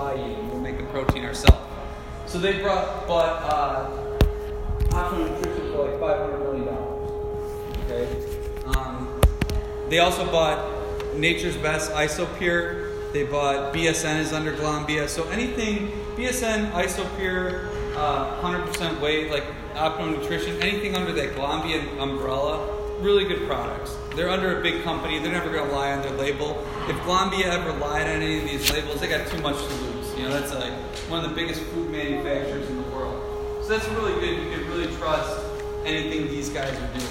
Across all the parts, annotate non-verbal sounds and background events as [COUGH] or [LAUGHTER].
buy you and we'll make the protein ourselves. So they brought bought uh, Optimum Nutrition for like five hundred million dollars. Okay. Um, they also bought Nature's Best Isopure. They bought BSN is under Glanbia. So anything BSN, Isopure, uh, 100% whey, like Optimum Nutrition, anything under that Glanbia umbrella, really good products. They're under a big company. They're never going to lie on their label. If Glanbia ever lied on any of these labels, they got too much to lose. You know, that's like one of the biggest food manufacturers in the world. So that's really good. You can really trust anything these guys are doing.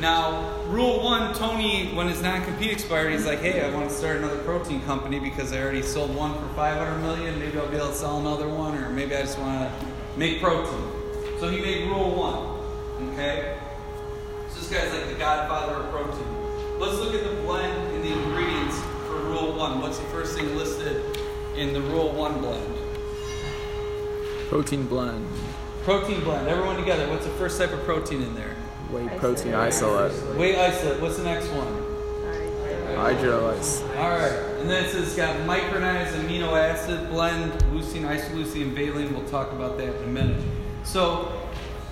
Now, rule one, Tony, when his non-compete expired, he's like, "Hey, I want to start another protein company because I already sold one for 500 million. Maybe I'll be able to sell another one, or maybe I just want to make protein." So he made rule one. Okay. So this guy's like the godfather of protein. Let's look at the blend and the ingredients for rule one. What's the first thing listed in the rule one blend? Protein blend. Protein blend. Everyone together. What's the first type of protein in there? Whey protein isolate. Whey isolate. What's the next one? Hydrolyze. All right, and then it says it's got micronized amino acid blend, leucine, isoleucine, valine. We'll talk about that in a minute. So,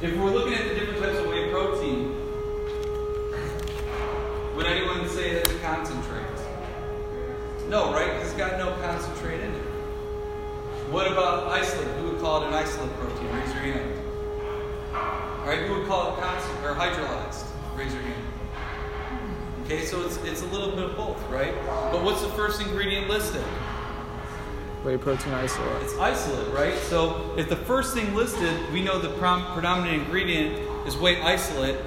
if we're looking at the different types of whey protein, would anyone say that's a concentrate? No, right? Because it's got no concentrate in it. What about isolate? Who would call it an isolate protein? Raise your hand. All right, who would call it constant or hydrolyzed? Raise your hand. Okay, so it's, it's a little bit of both, right? But what's the first ingredient listed? Whey protein isolate. It's isolate, right? So if the first thing listed, we know the prom- predominant ingredient is whey isolate,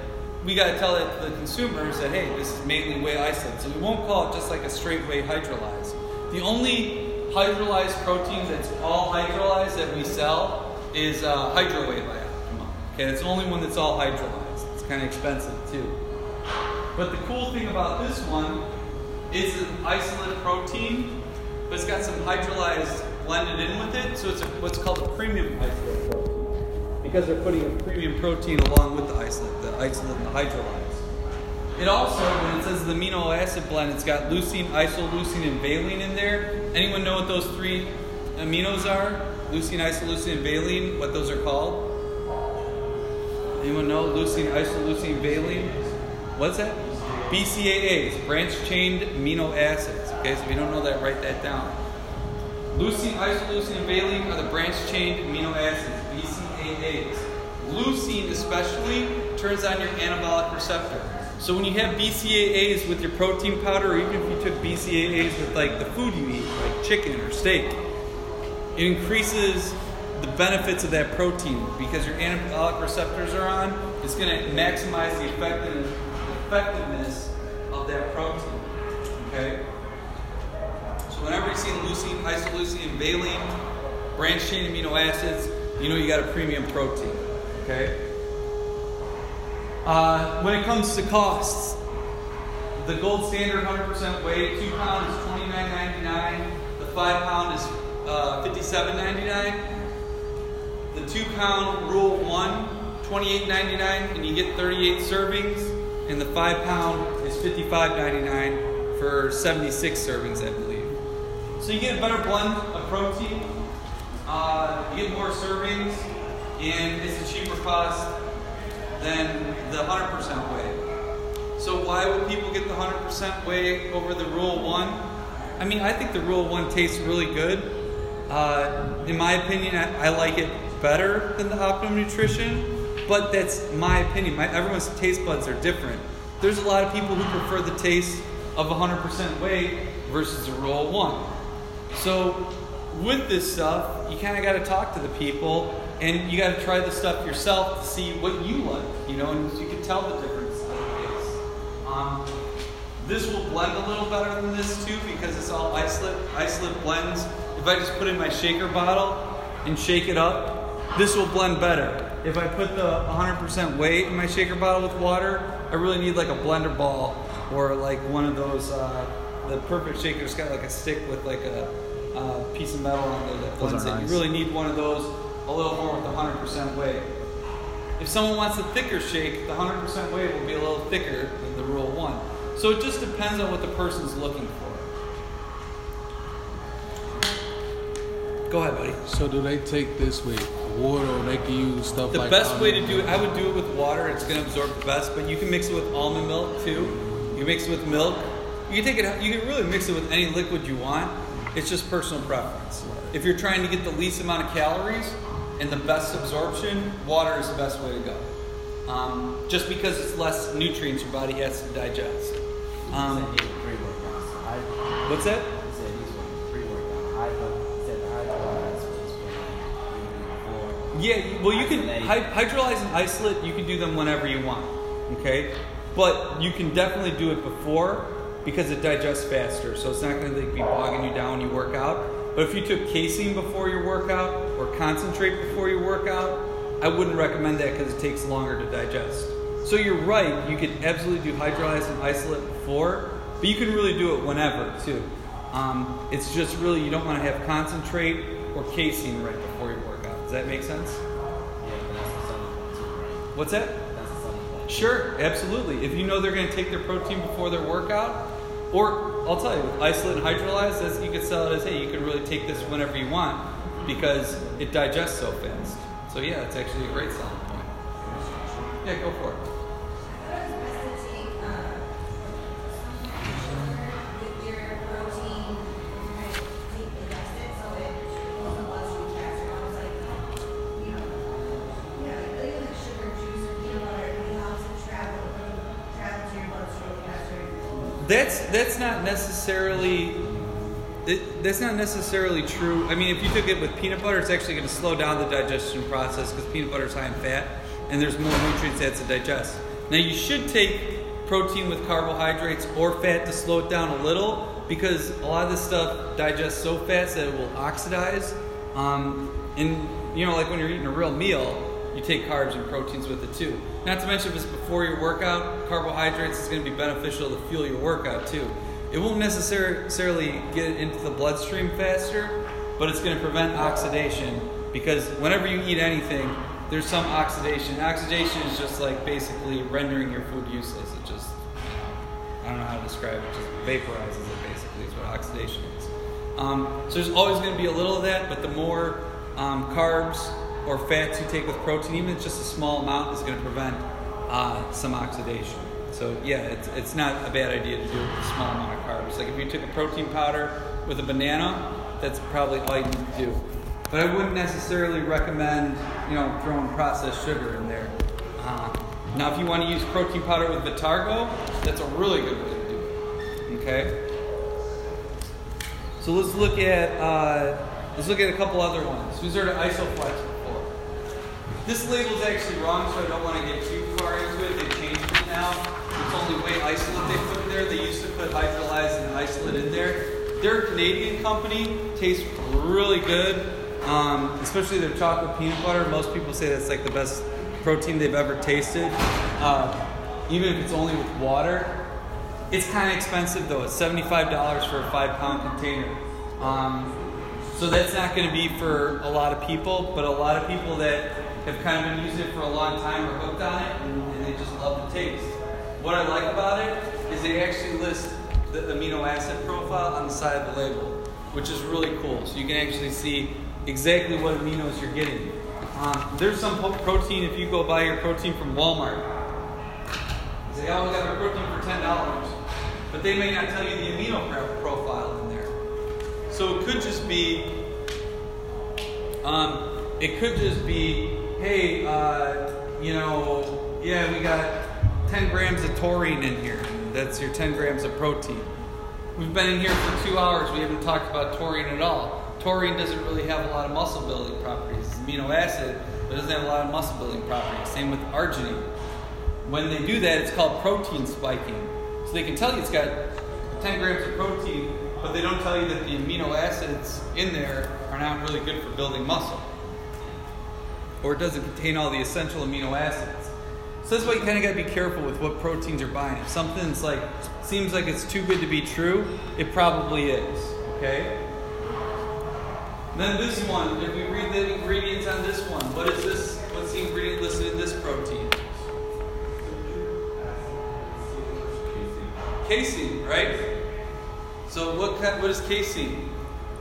we got to tell that to the consumers that, hey, this is mainly whey isolate. So we won't call it just like a straight whey hydrolyzed. The only hydrolyzed protein that's all hydrolyzed that we sell is uh, Hydro Whey by Optimum. Okay, it's the only one that's all hydrolyzed. It's kind of expensive too. But the cool thing about this one is an isolate protein, but it's got some hydrolyzed blended in with it, so it's a, what's called a premium isolate protein. Because they're putting a premium protein along with the isolate, the isolate and the hydrolyzed. It also, when it says the amino acid blend, it's got leucine, isoleucine, and valine in there. Anyone know what those three aminos are? Leucine, isoleucine, and valine, what those are called? Anyone know leucine, isoleucine, valine? What's that? BCAAs, branched chained amino acids. Okay, so if you don't know that, write that down. Leucine, isoleucine, and valine are the branched chained amino acids, BCAAs. Leucine, especially, turns on your anabolic receptor. So when you have BCAAs with your protein powder, or even if you took BCAAs with like the food you eat, like chicken or steak, it increases the benefits of that protein because your anabolic receptors are on. It's going to maximize the effectiveness, of that protein. Okay. So whenever you see leucine, isoleucine, valine, branched chain amino acids, you know you got a premium protein. Okay. Uh, when it comes to costs, the gold standard 100% whey, two pound is 29.99. The five pound is uh, 57.99. The two pound rule one, 28.99, and you get 38 servings. And the five pound is 55.99 for 76 servings, I believe. So you get a better blend of protein. Uh, you get more servings, and it's a cheaper cost than the 100% whey. So why would people get the 100% whey over the Rule 1? I mean, I think the Rule 1 tastes really good. Uh, in my opinion, I, I, like it better than the Optimum Nutrition, but that's my opinion. My, everyone's taste buds are different. There's a lot of people who prefer the taste of 100% whey versus the Rule 1. So with this stuff, you kind of got to talk to the people and you got to try the stuff yourself to see what you like, you know, and you can tell the difference. Um, this will blend a little better than this too because it's all isolate, isolate blends. If I just put in my shaker bottle and shake it up, this will blend better. If I put the 100% whey in my shaker bottle with water, I really need like a blender ball or like one of those, uh, the perfect shaker's got like a stick with like a uh, piece of metal on there that blends it. Nice. You really need one of those a little more with the 100% whey. If someone wants a thicker shake, the 100% whey will be a little thicker than the Rule 1. So it just depends on what the person's looking for. Go ahead, buddy. So do they take this with water or they can use stuff like The like best way to do it. I would do it with water. It's going to absorb the best, but you can mix it with almond milk too. You can mix it with milk. You can take it. You can really mix it with any liquid you want. It's just personal preference. If you're trying to get the least amount of calories and the best absorption, water is the best way to go. Um, just because it's less nutrients your body has to digest. Um, said he was pre-workout, so I, what's that? he said he's going pre-workout. I he said the hydrolyze was for Yeah, well, you can hydrolyze and isolate. You can do them whenever you want, okay? But you can definitely do it before because it digests faster. So it's not going to like, be bogging you down when you work out. But if you took casein before your workout or concentrate before your workout, I wouldn't recommend that because it takes longer to digest. So you're right. You could absolutely do hydrolyze and isolate before, but you can really do it whenever too. Um, it's just really you don't want to have concentrate or casein right before your workout. Does that make sense? Yeah, that's the selling point too, right? What's that? That's the selling point. Sure, absolutely. If you know they're going to take their protein before their workout, or I'll tell you, with isolate and hydrolyze, that's, you could sell it as, hey, you can really take this whenever you want because it digests so fast. So yeah, it's actually a great selling point. Yeah, go for it. Necessarily it, that's not necessarily true. I mean, if you took it with peanut butter, it's actually going to slow down the digestion process because peanut butter is high in fat, and there's more nutrients that to digest. Now, you should take protein with carbohydrates or fat to slow it down a little because a lot of this stuff digests so fast that it will oxidize. Um, and you know, like when you're eating a real meal, you take carbs and proteins with it too. Not to mention, if it's before your workout, carbohydrates is going to be beneficial to fuel your workout too. It won't necessarily get into the bloodstream faster, but it's going to prevent oxidation because whenever you eat anything, there's some oxidation. Oxidation is just like basically rendering your food useless. It just, I don't know how to describe it, just vaporizes it basically, is what oxidation is. Um, so there's always going to be a little of that, but the more um, carbs or fats you take with protein, even just a small amount, is going to prevent uh, some oxidation. So yeah, it's, it's not a bad idea to do a small amount of carbs. Like if you took a protein powder with a banana, that's probably all you need to do. But I wouldn't necessarily recommend, you know, throwing processed sugar in there. Uh, now, if you want to use protein powder with Vitargo, that's a really good way to do it. Okay. So let's look at uh, let's look at a couple other ones. Who's heard of Isoflex before? This label's actually wrong, so I don't want to get too Whey isolate they put in there. They used to put hydrolyzed and isolate in there. They're a Canadian company. Tastes really good, um, especially their chocolate peanut butter. Most people say that's like the best protein they've ever tasted, uh, even if it's only with water. It's kind of expensive though. It's seventy-five dollars for a five-pound container. Um, so that's not going to be for a lot of people, but a lot of people that have kind of been using it for a long time are hooked on it, and, and they just love the taste. What I like about it is they actually list the amino acid profile on the side of the label, which is really cool. So you can actually see exactly what aminos you're getting. Um, there's some po- protein if you go buy your protein from Walmart. They say, "Oh, we got our protein for ten dollars," but they may not tell you the amino pro- profile in there. So it could just be, um, it could just be, hey, uh, you know, yeah, we got 10 grams of taurine in here. That's your 10 grams of protein. We've been in here for two hours. We haven't talked about taurine at all. Taurine doesn't really have a lot of muscle building properties. It's an amino acid, but it doesn't have a lot of muscle building properties. Same with arginine. When they do that, it's called protein spiking. So they can tell you it's got 10 grams of protein, but they don't tell you that the amino acids in there are not really good for building muscle. Or it doesn't contain all the essential amino acids. So that's why you kind of got to be careful with what proteins you're buying. If something's like seems like it's too good to be true, it probably is. Okay. Then this one, if we read the ingredients on this one, what is this? What's the ingredient listed in this protein? Casein, right? So what kind, what is casein?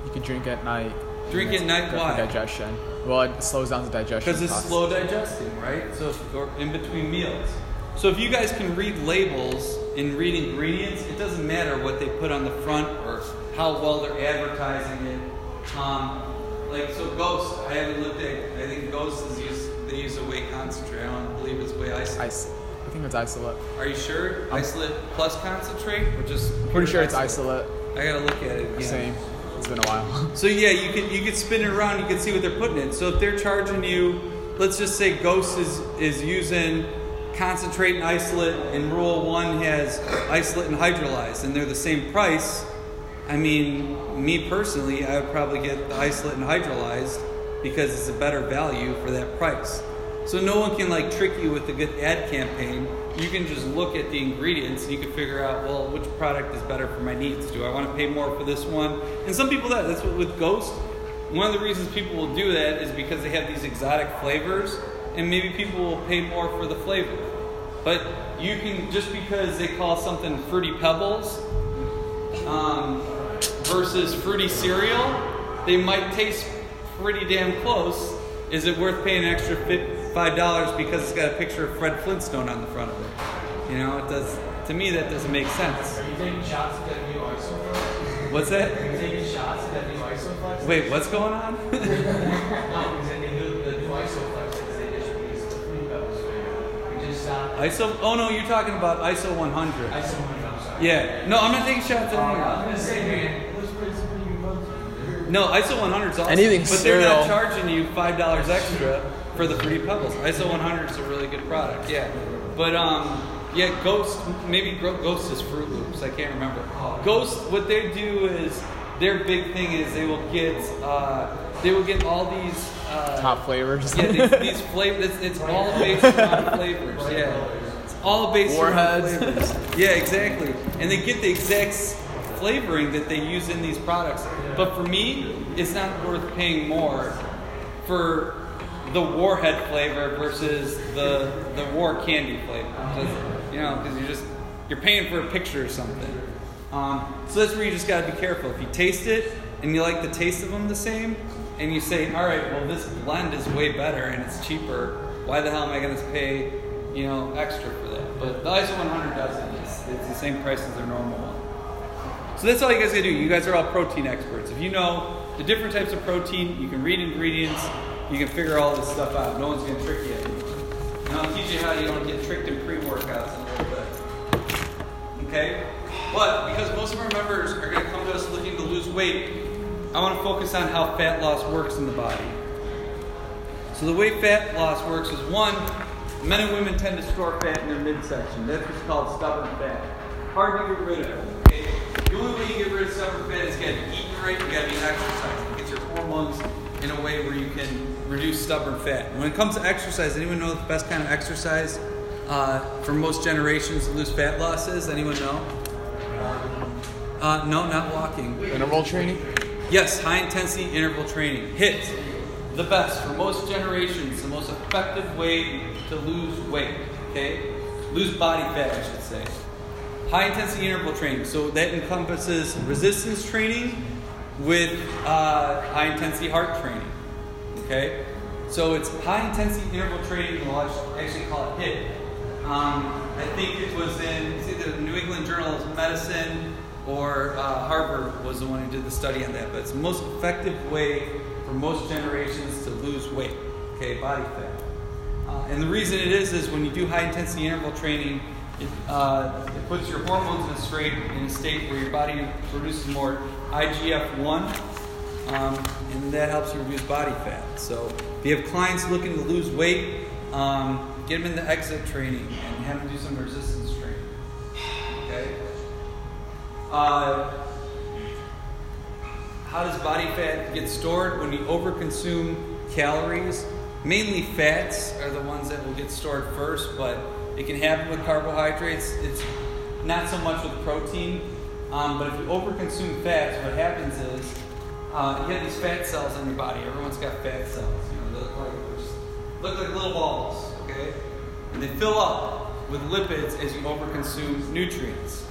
You can drink at night. Drink it night why? digestion. Well, it slows down the digestion. Because it's slow digesting, right? So, if, or in between meals. So, if you guys can read labels and read ingredients, it doesn't matter what they put on the front or how well they're advertising it. Um, like so, Ghost. I haven't looked at. I think Ghost is used. They use a whey concentrate. I don't believe it's whey isolate. Ice. I think it's isolate. Are you sure? Isolate plus concentrate, or just Pretty sure it's isolate. I gotta look at it again. Same. It's been a while. [LAUGHS] So yeah, you could you could spin it around. You can see what they're putting in. So if they're charging you, let's just say Ghost is is using concentrate and isolate, and Rule One has isolate and hydrolyzed, and they're the same price. I mean, me personally, I would probably get the isolate and hydrolyzed because it's a better value for that price. So no one can like trick you with a good ad campaign. You can just look at the ingredients and you can figure out, well, which product is better for my needs. Do I want to pay more for this one? And some people that that's what with Ghost. One of the reasons people will do that is because they have these exotic flavors, and maybe people will pay more for the flavor. But you can just because they call something fruity pebbles um, versus fruity cereal, they might taste pretty damn close. Is it worth paying an extra fit, five dollars because it's got a picture of Fred Flintstone on the front of it? You know, it does. To me, that doesn't make sense. Are you taking shots at that new Isoflex? What's that? Are you taking shots at that new Isoflex? Wait, what's going on? [LAUGHS] No, because they do the new Isoflex is they just the fruit pebbles. We just stopped. ISO. Oh no, you're talking about ISO 100. Iso one, I'm sorry. Yeah. No, I'm not taking shots at I anything. was gonna say, man, let's put some pretty good No, ISO 100 is awesome. Anything but they're not charging you five dollars extra for the fruity pebbles. ISO 100 is a really good product. Yeah, but um, yeah, Ghost maybe Ghost is Fruit Loops. I can't remember. Ghost, what they do is their big thing is they will get uh, they will get all these uh, Top flavors. yeah these, [LAUGHS] these flavors. It's, it's all based on flavors. Yeah, it's all based Warheads. on flavors. Yeah, exactly. And they get the exact flavoring that they use in these products. But for me, it's not worth paying more for the warhead flavor versus the the war candy flavor. Just, you know, because you're just you're paying for a picture or something. Um, so that's where you just got to be careful. If you taste it and you like the taste of them the same, and you say, all right, well this blend is way better and it's cheaper. Why the hell am I going to pay, you know, extra for that? But the ISO 100 doesn't. It's, it's the same price as their normal one. So that's all you guys gotta do. You guys are all protein experts. If you know the different types of protein, you can read ingredients, you can figure all this stuff out. No one's gonna trick you. And I'll teach you how you don't get tricked in pre-workouts in a little bit. Okay? But because most of our members are gonna come to us looking to lose weight, I want to focus on how fat loss works in the body. So the way fat loss works is one, men and women tend to store fat in their midsection. That's what's called stubborn fat. Hard to get rid of. Okay? The only way you get rid of stubborn fat is be eating right, you gotta be exercising. Get your hormones in a way where you can reduce stubborn fat. When it comes to exercise, anyone know the best kind of exercise uh, for most generations to lose fat loss is? Anyone know? Uh, no, not walking. Interval training. Yes, high intensity interval training. HIIT, the best for most generations, the most effective way to lose weight. Okay, lose body fat, I should say. High intensity interval training. So that encompasses resistance training with uh, high intensity heart training. Okay, so it's high intensity interval training. We'll actually call it HIIT. Um, I think it was in it's either the New England Journal of Medicine or uh, Harvard was the one who did the study on that. But it's the most effective way for most generations to lose weight, okay, body fat. Uh, and the reason it is is when you do high intensity interval training, it, uh, it puts your hormones in a state in a state where your body produces more IGF one, um, and that helps you reduce body fat. So if you have clients looking to lose weight, um, get them in the exit training and have them do some resistance training. Okay. Uh, how does body fat get stored? When you overconsume calories, mainly fats are the ones that will get stored first, but it can happen with carbohydrates. It's not so much with protein. Um, but if you overconsume fats, what happens is uh, you have these fat cells in your body. Everyone's got fat cells. You know, they look like, look like little balls, okay? And they fill up with lipids as you overconsume nutrients.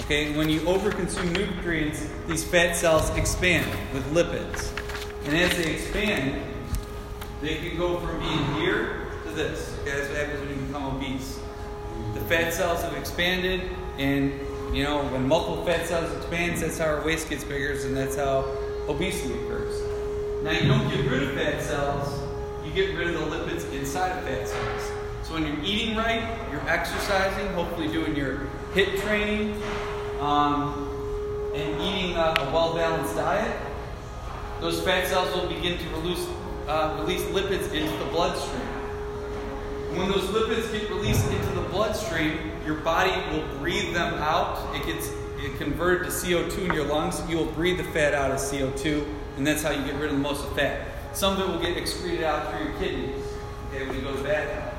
Okay, when you overconsume nutrients, these fat cells expand with lipids. And as they expand, they can go from being here to this. Okay, that's what happens when you become obese. The fat cells have expanded, and you know when multiple fat cells expands, that's how our waist gets bigger, and that's how obesity occurs. Now you don't get rid of fat cells; you get rid of the lipids inside of fat cells. So when you're eating right, you're exercising, hopefully doing your HIIT training, um, and eating a, a well-balanced diet. Those fat cells will begin to release uh, release lipids into the bloodstream. When those lipids get released into the bloodstream, your body will breathe them out. It gets it converted to CO2 in your lungs. You will breathe the fat out as CO2, and that's how you get rid of the most of the fat. Some of it will get excreted out through your kidneys. Okay, when you go to bed.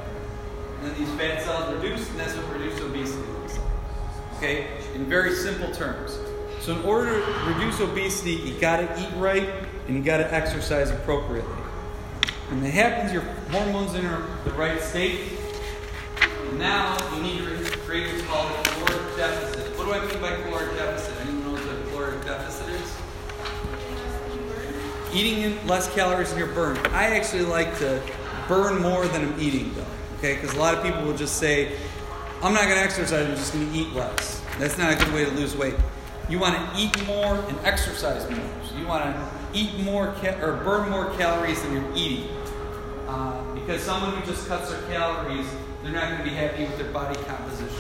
And then these fat cells reduce, and that's what reduced obesity looks like. Okay, in very simple terms. So in order to reduce obesity, you got to eat right and you got to exercise appropriately. And that happens, your hormones in the right state. Now you need to caloric deficit. What do I mean by caloric deficit? Anyone knows what caloric deficit is? Eating less calories than you're. I actually like to burn more than I'm eating, though. Okay, because a lot of people will just say, "I'm not going to exercise. I'm just going to eat less." That's not a good way to lose weight. You want to eat more and exercise more. So you want to eat more ca- or burn more calories than you're eating. Uh, because someone who just cuts their calories, they're not going to be happy with their body composition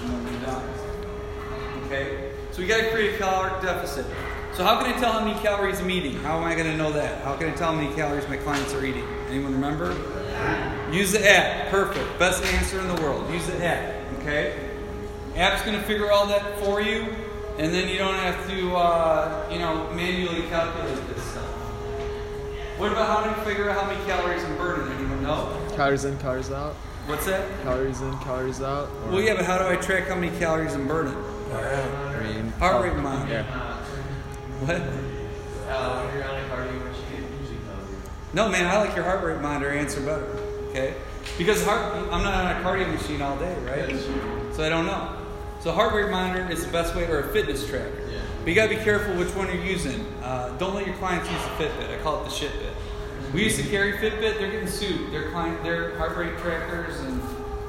Okay? So we got to create a caloric deficit. So how can I tell how many calories I'm eating? How am I going to know that? How can I tell how many calories my clients are eating? Anyone remember? Use the app. Perfect. Best answer in the world. Use the app. Okay? App's going to figure all that for you, and then you don't have to, uh, you know, manually calculate this stuff. What about how to figure out how many calories I'm burning? Anyone know? Calories in, calories out. What's that? Calories in, calories out. or- Well, yeah, but how do I track how many calories I'm burning? I mean, Heart rate monitor. Yeah. What? Uh, when you're on a cardio machine, it usually tells you. No, man, I like your heart rate monitor answer better. Okay? Because heart, I'm not on a cardio machine all day, right? So I don't know. So heart rate monitor is the best way, or a fitness tracker. Yeah. But you gotta be careful which one you're using. Uh, don't let your clients use the Fitbit. I call it the shitbit. We used to carry Fitbit. They're getting sued. Their client, their heart rate trackers and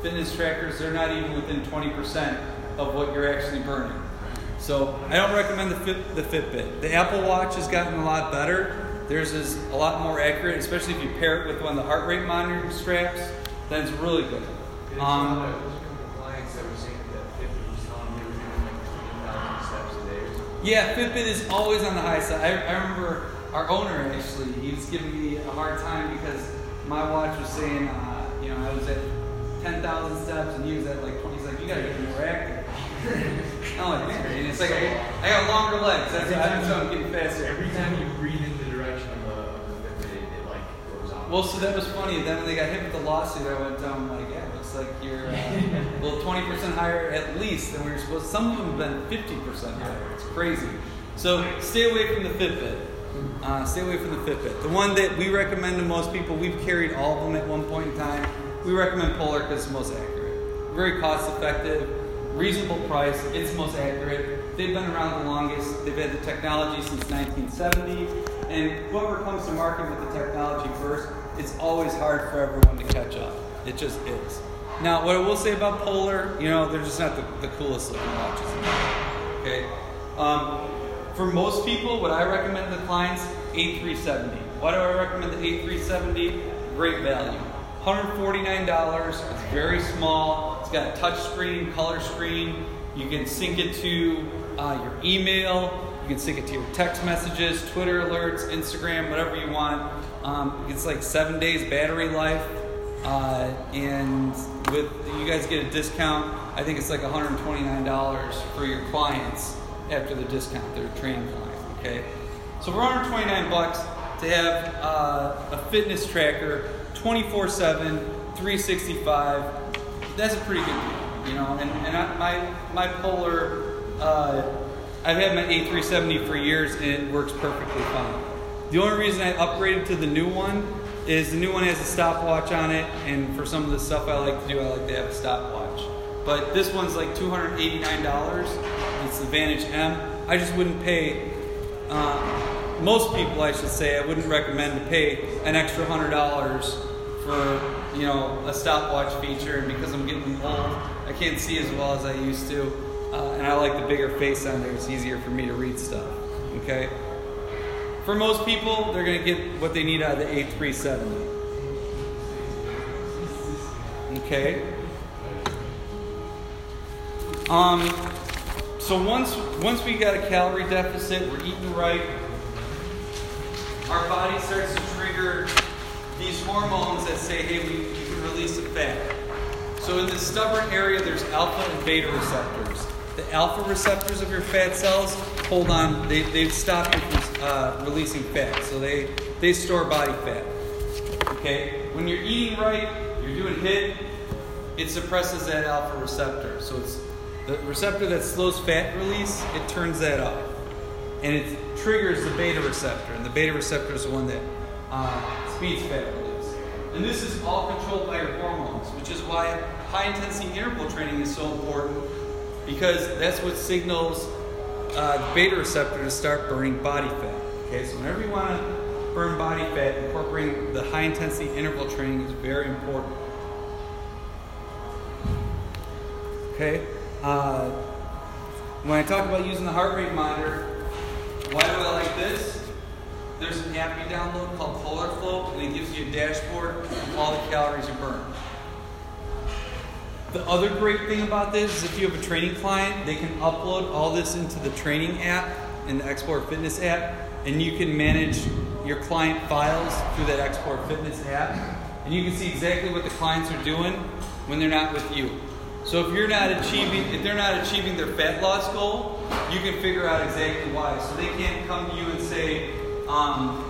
fitness trackers, they're not even within 20% of what you're actually burning. So I don't recommend the Fit, the Fitbit. The Apple Watch has gotten a lot better. Theirs is a lot more accurate, especially if you pair it with one of the heart rate monitoring straps. Then it's really good. Um, lot of- there's a couple clients that were saying that Fitbit was telling them they were doing like 15,000 steps a day or something. Yeah, Fitbit is always on the high side. I, I remember our owner actually, he was giving me a hard time because my watch was saying, uh, you know, I was at 10,000 steps and he was at like 20. He's like, you gotta get more active. [LAUGHS] I'm like, man, and it's like, I, I got longer legs. That's, how I'm getting faster. Every time you breathe in the direction of the, of it, it like goes on. Well, so that was funny. Then when they got hit with the lawsuit, I went down like, yeah, looks like you're uh, [LAUGHS] well 20% higher at least than we were supposed. Some of them have been 50% higher. It's crazy. So stay away from the Fitbit. Uh, stay away from the Fitbit. The one that we recommend to most people, we've carried all of them at one point in time. We recommend Polar because it's the most accurate. Very cost effective, reasonable price. It's the most accurate. They've been around the longest. They've had the technology since 1970. And whoever comes to market with the technology first, it's always hard for everyone to catch up. It just is. Now, what I will say about Polar, you know, they're just not the, the coolest looking watches. Okay. Um, for most people, what I recommend to the clients, A370. Why do I recommend the A370? Great value. $149. It's very small. It's got a touch screen, color screen. You can sync it to uh, your email. You can sync it to your text messages, Twitter alerts, Instagram, whatever you want. Um, it's like seven days battery life. Uh, and with you guys get a discount, I think it's like $129 for your clients after the discount. They're a trained client, okay? So for 129 bucks to have uh, a fitness tracker 24/7, 365. That's a pretty good deal, you know. And, and I, my my Polar, uh, I've had my A370 for years and it works perfectly fine. The only reason I upgraded to the new one is the new one has a stopwatch on it, and for some of the stuff I like to do, I like to have a stopwatch. But this one's like $289. It's the Vantage M. I just wouldn't pay. Uh, most people, I should say, I wouldn't recommend to pay an extra hundred dollars for you know a stopwatch feature. And because I'm getting old, I can't see as well as I used to, uh, and I like the bigger face on there. It's easier for me to read stuff. Okay. For most people, they're going to get what they need out of the A370. Okay. Um, so once once we got a calorie deficit, we're eating right. Our body starts to trigger these hormones that say, "Hey, we, can release the fat." So in the stubborn area, there's alpha and beta receptors. The alpha receptors of your fat cells hold on; they they stop you from uh, releasing fat, so they they store body fat. Okay, when you're eating right, you're doing HIIT. It suppresses that alpha receptor, so it's the receptor that slows fat release. It turns that off, and it triggers the beta receptor, and the beta receptor is the one that uh, speeds fat release. And this is all controlled by your hormones, which is why high intensity interval training is so important because that's what signals uh, the beta receptor to start burning body fat. Okay, so whenever you want to burn body fat, incorporating the high intensity interval training is very important. Okay, uh, when I talk about using the heart rate monitor, why do I like this? There's an app you download called Polar Flow, and it gives you a dashboard of all the calories you burn. The other great thing about this is if you have a training client, they can upload all this into the training app and the Xport Fitness app, and you can manage your client files through that Xport Fitness app, and you can see exactly what the clients are doing when they're not with you. So if you're not achieving, if they're not achieving their fat loss goal, you can figure out exactly why. So they can't come to you and say, um,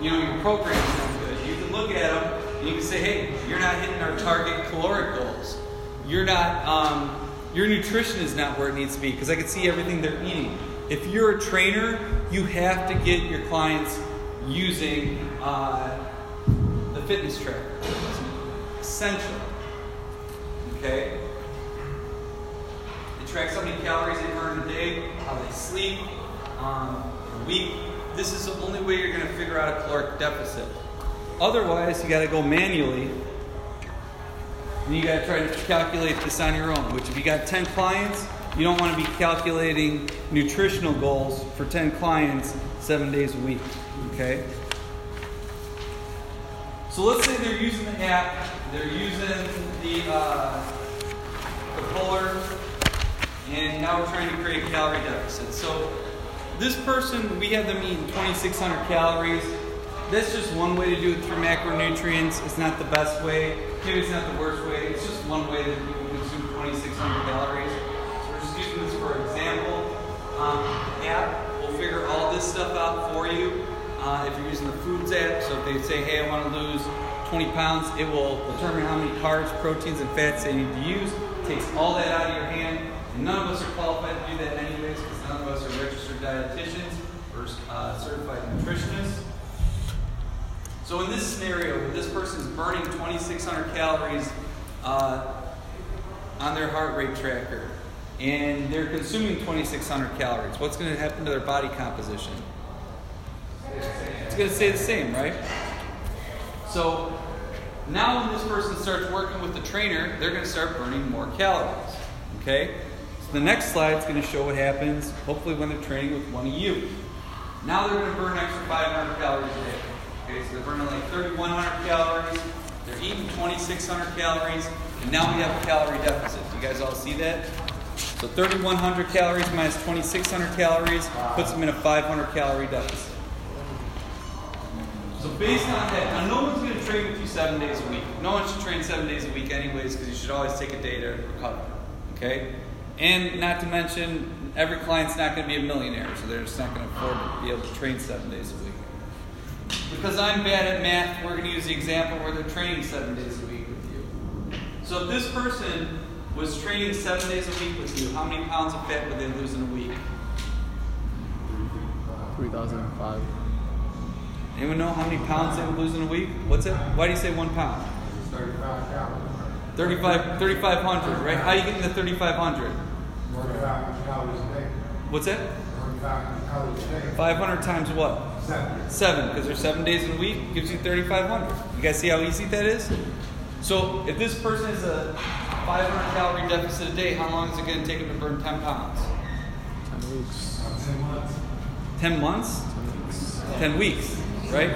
you know, your program's not good. You can look at them and you can say, hey, you're not hitting our target caloric goals. You're not, um, your nutrition is not where it needs to be because I can see everything they're eating. If you're a trainer, you have to get your clients using uh, the fitness tracker. It's essential. Okay? It tracks how many calories they burn a day, how they sleep, um, week. This is the only way you're going to figure out a caloric deficit. Otherwise, you got to go manually, and you got to try to calculate this on your own. Which, if you got 10 clients, you don't want to be calculating nutritional goals for 10 clients seven days a week. Okay? So let's say they're using the app, they're using the, uh, the Polar, and now we're trying to create a calorie deficit. So this person, we have them eating 2,600 calories. That's just one way to do it through macronutrients. It's not the best way. Maybe it's not the worst way. It's just one way that people consume 2,600 calories. So we're just using this for example. Um, app will figure all this stuff out for you. Uh, if you're using the Foods app, so if they say, hey, I want to lose 20 pounds, it will determine how many carbs, proteins, and fats they need to use. It takes all that out of your hand. None of us are qualified to do that anyways, because none of us are registered dietitians or uh, certified nutritionists. So in this scenario, where this is burning 2,600 calories uh, on their heart rate tracker, and they're consuming 2,600 calories, what's going to happen to their body composition? It's going to stay the same, right? So now when this person starts working with the trainer, they're going to start burning more calories. Okay? So the next slide is going to show what happens, hopefully, when they're training with one of you. Now they're going to burn an extra 500 calories a day. Okay, so they're burning like 3,100 calories. They're eating 2,600 calories, and now we have a calorie deficit. You guys all see that? So 3,100 calories minus 2,600 calories puts them in a 500 calorie deficit. So based on that, now no one's going to train with you seven days a week. No one should train seven days a week anyways, because you should always take a day to recover. Okay? And not to mention, every client's not going to be a millionaire, so they're just not going to afford to be able to train seven days a week. Because I'm bad at math, we're going to use the example where they're training seven days a week with you. So if this person was training seven days a week with you, how many pounds of fat would they lose in a week? 3,005. Anyone know how many pounds they would lose in a week? What's it? Why do you say one pound? 35 calories. 35, 3,500, right? How are you getting the 3,500? 45 calories a day. What's that? 45 calories a day. 500 times what? Seven. Seven, because there's seven days in a week, gives you 3,500. You guys see how easy that is? So if this person has a 500 calorie deficit a day, how long is it going to take them to burn 10 pounds? 10 weeks. Uh, ten months. 10 months? 10 weeks. 10 weeks, right?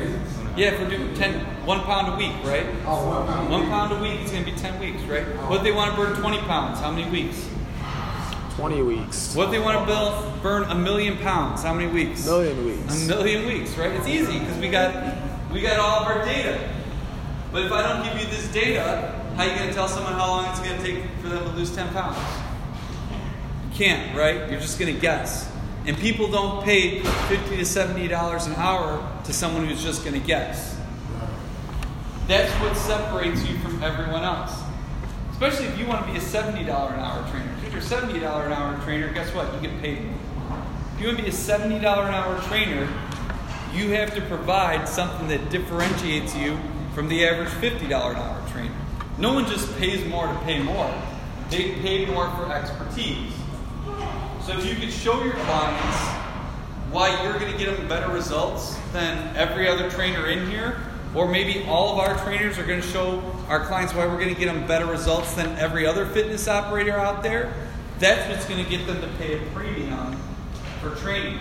Yeah, if we're doing 10, one pound a week, right? Oh, one pound. One pound a week is going to be 10 weeks, right? What if they want to burn 20 pounds? How many weeks? 20 weeks. What they want to build, burn a million pounds? How many weeks? A Million weeks. A million weeks, right? It's easy because we got we got all of our data. But if I don't give you this data, how are you going to tell someone how long it's going to take for them to lose 10 pounds? You can't, right? You're just going to guess. And people don't pay 50 to 70 dollars an hour to someone who's just going to guess. That's what separates you from everyone else. Especially if you want to be a $70 an hour trainer. If you're a $70 an hour trainer, guess what? You get paid more. If you want to be a $70 an hour trainer, you have to provide something that differentiates you from the average $50 an hour trainer. No one just pays more to pay more. They pay more for expertise. So if you could show your clients why you're going to get them better results than every other trainer in here, or maybe all of our trainers are going to show our clients why we're going to get them better results than every other fitness operator out there, that's what's going to get them to pay a premium for training.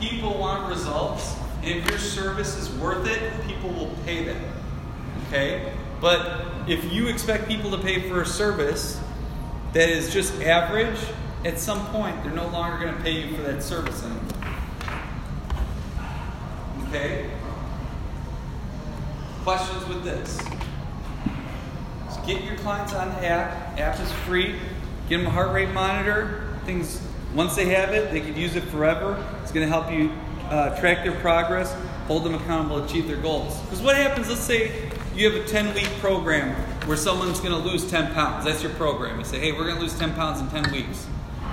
People want results, and if your service is worth it, people will pay that. Okay? But if you expect people to pay for a service that is just average, at some point they're no longer going to pay you for that service anymore. Okay? Questions with this? Get your clients on the app. App is free. Get them a heart rate monitor. Things once they have it, they can use it forever. It's going to help you uh, track their progress, hold them accountable, achieve their goals. Because what happens? Let's say you have a 10 week program where someone's going to lose 10 pounds. That's your program. You say, hey, we're going to lose 10 pounds in 10 weeks.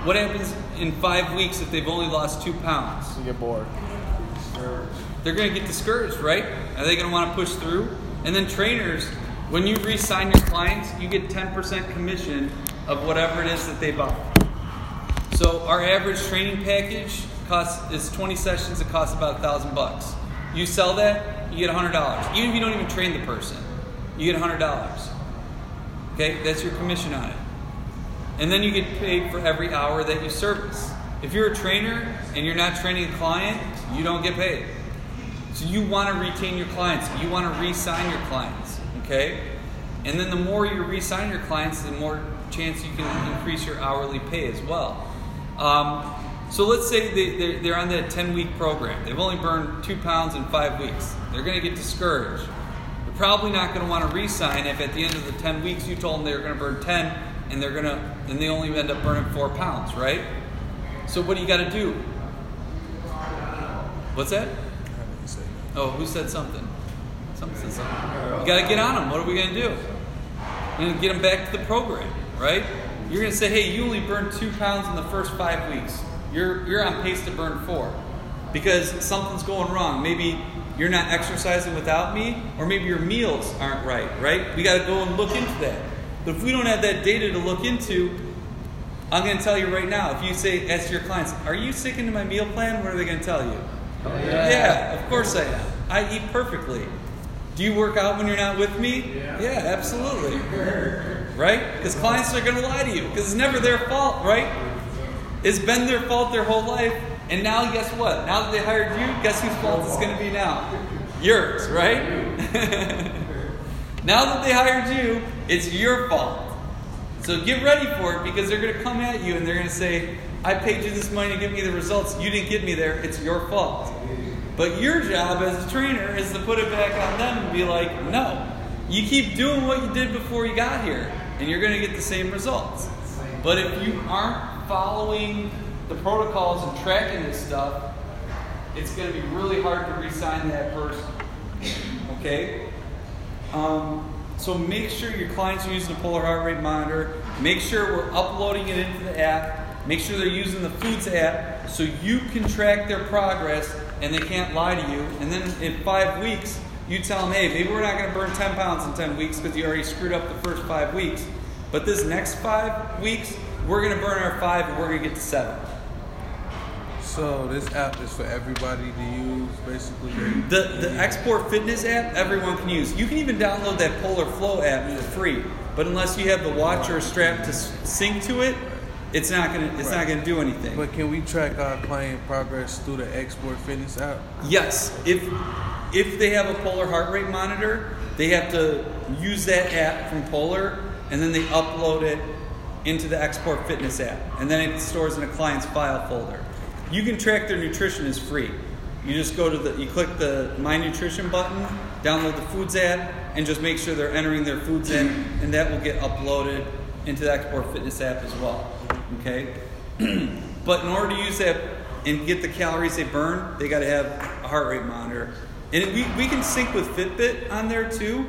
What happens in five weeks if they've only lost two pounds? You get bored. They're going to get discouraged, right? Are they going to want to push through? And then trainers, when you re-sign your clients, you get 10% commission of whatever it is that they buy. So our average training package costs is 20 sessions. It costs about a thousand bucks. You sell that, you get hundred dollars. Even if you don't even train the person, you get hundred dollars. Okay, that's your commission on it. And then you get paid for every hour that you service. If you're a trainer and you're not training a client, you don't get paid. So you want to retain your clients. You want to re-sign your clients. Okay? And then the more you re-sign your clients, the more chance you can increase your hourly pay as well. Um, so let's say they, they're, on that 10 week program. They've only burned two pounds in five weeks. They're going to get discouraged. They're probably not going to want to re-sign if at the end of the 10 weeks you told them they were going to burn 10 and they're going to, and they only end up burning four pounds, right? So what do you got to do? What's that? Oh, who said something? Someone said something. You got to get on them. What are we going to do? We're going to get them back to the program, right? You're going to say, hey, you only burned two pounds in the first five weeks. You're, you're on pace to burn four because something's going wrong. Maybe you're not exercising without me, or maybe your meals aren't right, right? We got to go and look into that. But if we don't have that data to look into, I'm going to tell you right now. If you say, ask your clients, are you sticking to my meal plan? What are they going to tell you? Yeah. yeah, of course I am. I eat perfectly. Do you work out when you're not with me? Yeah. absolutely. Right? Because clients are going to lie to you because it's never their fault, right? It's been their fault their whole life. And now, guess what? Now that they hired you, guess whose fault it's going to be now? Yours, right? [LAUGHS] now that they hired you, it's your fault. So get ready for it because they're going to come at you and they're going to say, I paid you this money to give me the results. You didn't get me there. It's your fault. But your job as a trainer is to put it back on them and be like, no, you keep doing what you did before you got here, and you're going to get the same results. But if you aren't following the protocols and tracking this stuff, it's going to be really hard to re-sign that person. Okay? Um, so make sure your clients are using the polar heart rate monitor. Make sure we're uploading it into the app. Make sure they're using the Foods app so you can track their progress and they can't lie to you. And then in five weeks, you tell them, hey, maybe we're not going to burn 10 pounds in 10 weeks because you already screwed up the first five weeks. But this next five weeks, we're going to burn our five and we're going to get to seven. So this app is for everybody to use, basically. The the Xport Fitness app, everyone can use. You can even download that Polar Flow app for free. But unless you have the watch or strap to sync to it, it's not gonna it's not gonna do anything. But can we track our client progress through the Xport Fitness app? Yes, if if they have a Polar heart rate monitor, they have to use that app from Polar, and then they upload it into the Xport Fitness app, and then it stores in a client's file folder. You can track their nutrition is free. You just go to the you click the My Nutrition button, download the Foods app, and just make sure they're entering their foods in, and that will get uploaded into the Xport Fitness app as well. Okay. [CLEARS THROAT] But in order to use that and get the calories they burn, they got to have a heart rate monitor. And we, we can sync with Fitbit on there too.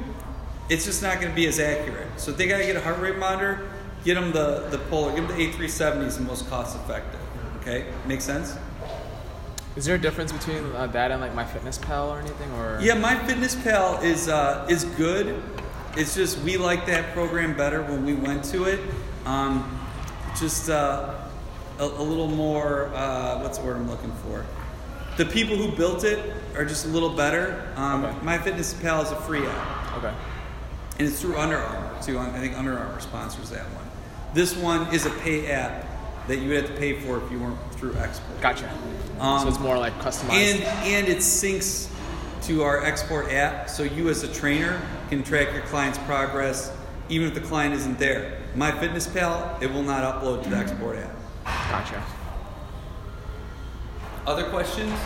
It's just not going to be as accurate. So they got to get a heart rate monitor, get them the, the Polar, give them the A370 is the most cost effective. Okay? Make sense? Is there a difference between uh, that and like MyFitnessPal or anything? Or Yeah, my Fitness Pal is uh, is good. It's just we like that program better when we went to it. Um, just uh, a, a little more. Uh, what's the word I'm looking for? The people who built it are just a little better. Um, Okay. My Fitness Pal is a free app, Okay. and it's through Under Armour too. I think Under Armour sponsors that one. This one is a pay app that you would have to pay for if you weren't through Xport. Gotcha. Um, so it's more like customized. And and it syncs to our Xport app, so you as a trainer can track your client's progress even if the client isn't there. My Fitness Pal, it will not upload to the Xport app. gotcha. Other questions?